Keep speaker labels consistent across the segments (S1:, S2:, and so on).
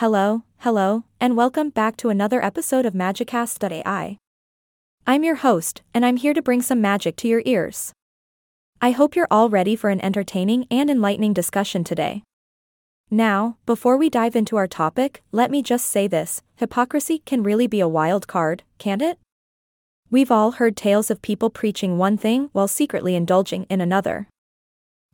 S1: Hello, hello, and welcome back to another episode of Magicast.ai. I'm your host, and I'm here to bring some magic to your ears. I hope you're all ready for an entertaining and enlightening discussion today. Now, before we dive into our topic, let me just say this hypocrisy can really be a wild card, can't it? We've all heard tales of people preaching one thing while secretly indulging in another.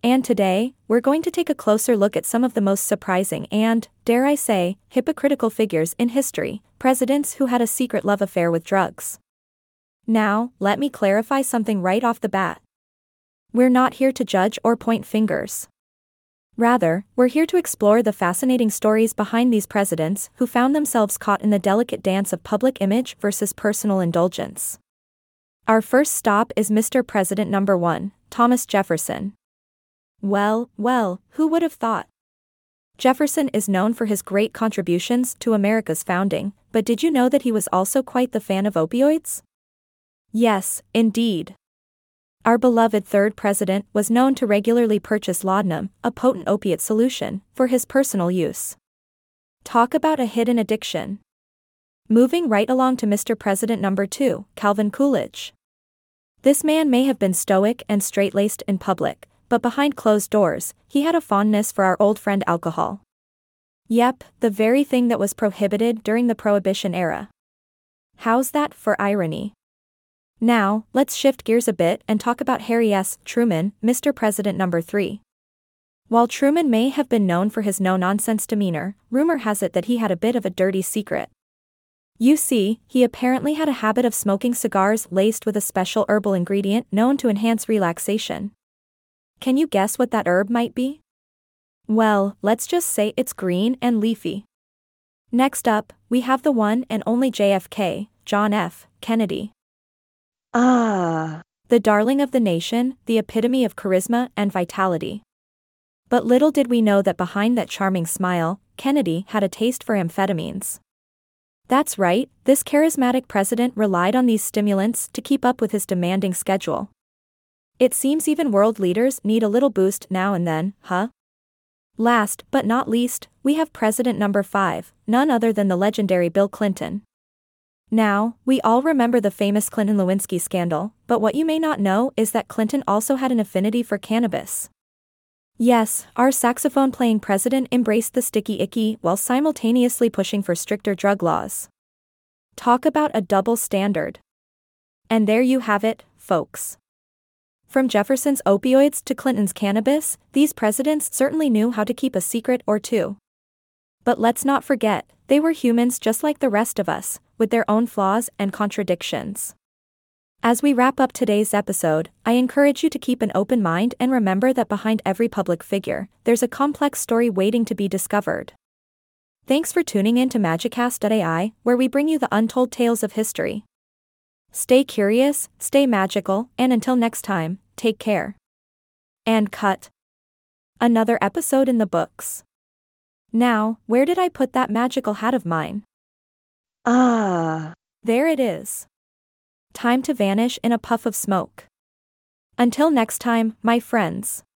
S1: And today, we're going to take a closer look at some of the most surprising and, dare I say, hypocritical figures in history, presidents who had a secret love affair with drugs. Now, let me clarify something right off the bat. We're not here to judge or point fingers. Rather, we're here to explore the fascinating stories behind these presidents who found themselves caught in the delicate dance of public image versus personal indulgence. Our first stop is Mr. President number 1, Thomas Jefferson. Well, well, who would have thought? Jefferson is known for his great contributions to America's founding, but did you know that he was also quite the fan of opioids? Yes, indeed. Our beloved third president was known to regularly purchase laudanum, a potent opiate solution, for his personal use. Talk about a hidden addiction. Moving right along to Mr. President number 2, Calvin Coolidge. This man may have been stoic and straight laced in public, but behind closed doors, he had a fondness for our old friend alcohol. Yep, the very thing that was prohibited during the Prohibition era. How's that for irony? Now, let's shift gears a bit and talk about Harry S. Truman, Mr. President number 3. While Truman may have been known for his no nonsense demeanor, rumor has it that he had a bit of a dirty secret. You see, he apparently had a habit of smoking cigars laced with a special herbal ingredient known to enhance relaxation. Can you guess what that herb might be? Well, let's just say it's green and leafy. Next up, we have the one and only JFK, John F. Kennedy.
S2: Ah,
S1: The darling of the nation, the epitome of charisma and vitality. But little did we know that behind that charming smile, Kennedy had a taste for amphetamines. That's right, this charismatic president relied on these stimulants to keep up with his demanding schedule. It seems even world leaders need a little boost now and then, huh? Last but not least, we have President number 5, none other than the legendary Bill Clinton. Now, we all remember the famous Clinton Lewinsky scandal, but what you may not know is that Clinton also had an affinity for cannabis. Yes, our saxophone playing president embraced the sticky icky while simultaneously pushing for stricter drug laws. Talk about a double standard. And there you have it, folks. From Jefferson's opioids to Clinton's cannabis, these presidents certainly knew how to keep a secret or two. But let's not forget, they were humans just like the rest of us, with their own flaws and contradictions. As we wrap up today's episode, I encourage you to keep an open mind and remember that behind every public figure, there's a complex story waiting to be discovered. Thanks for tuning in to Magicast.ai, where we bring you the untold tales of history. Stay curious, stay magical, and until next time, take care. And cut. Another episode in the books. Now, where did I put that magical hat of mine?
S2: ah.
S1: There it is. Time to vanish in a puff of smoke. Until next time, my friends.